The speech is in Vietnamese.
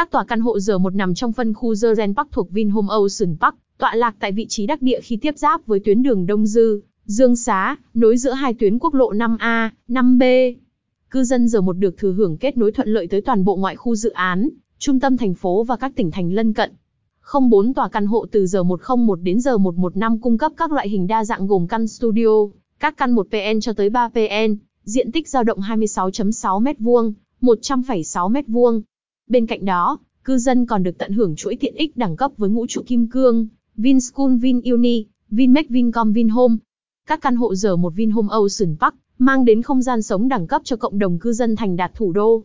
Các tòa căn hộ R1 nằm trong phân khu The Ren Park thuộc Vinhome Ocean Park, tọa lạc tại vị trí đắc địa khi tiếp giáp với tuyến đường Đông Dư, Dương Xá, nối giữa hai tuyến quốc lộ 5A, 5B. Cư dân R1 được thừa hưởng kết nối thuận lợi tới toàn bộ ngoại khu dự án, trung tâm thành phố và các tỉnh thành lân cận. 04 tòa căn hộ từ giờ 101 đến giờ 115 cung cấp các loại hình đa dạng gồm căn studio, các căn 1PN cho tới 3PN, diện tích dao động 26.6 m2, 100,6 m2. Bên cạnh đó, cư dân còn được tận hưởng chuỗi tiện ích đẳng cấp với ngũ trụ kim cương, Vinschool VinUni, Vinmec Vincom Vinhome. Các căn hộ giờ một Vinhome Ocean Park mang đến không gian sống đẳng cấp cho cộng đồng cư dân thành đạt thủ đô.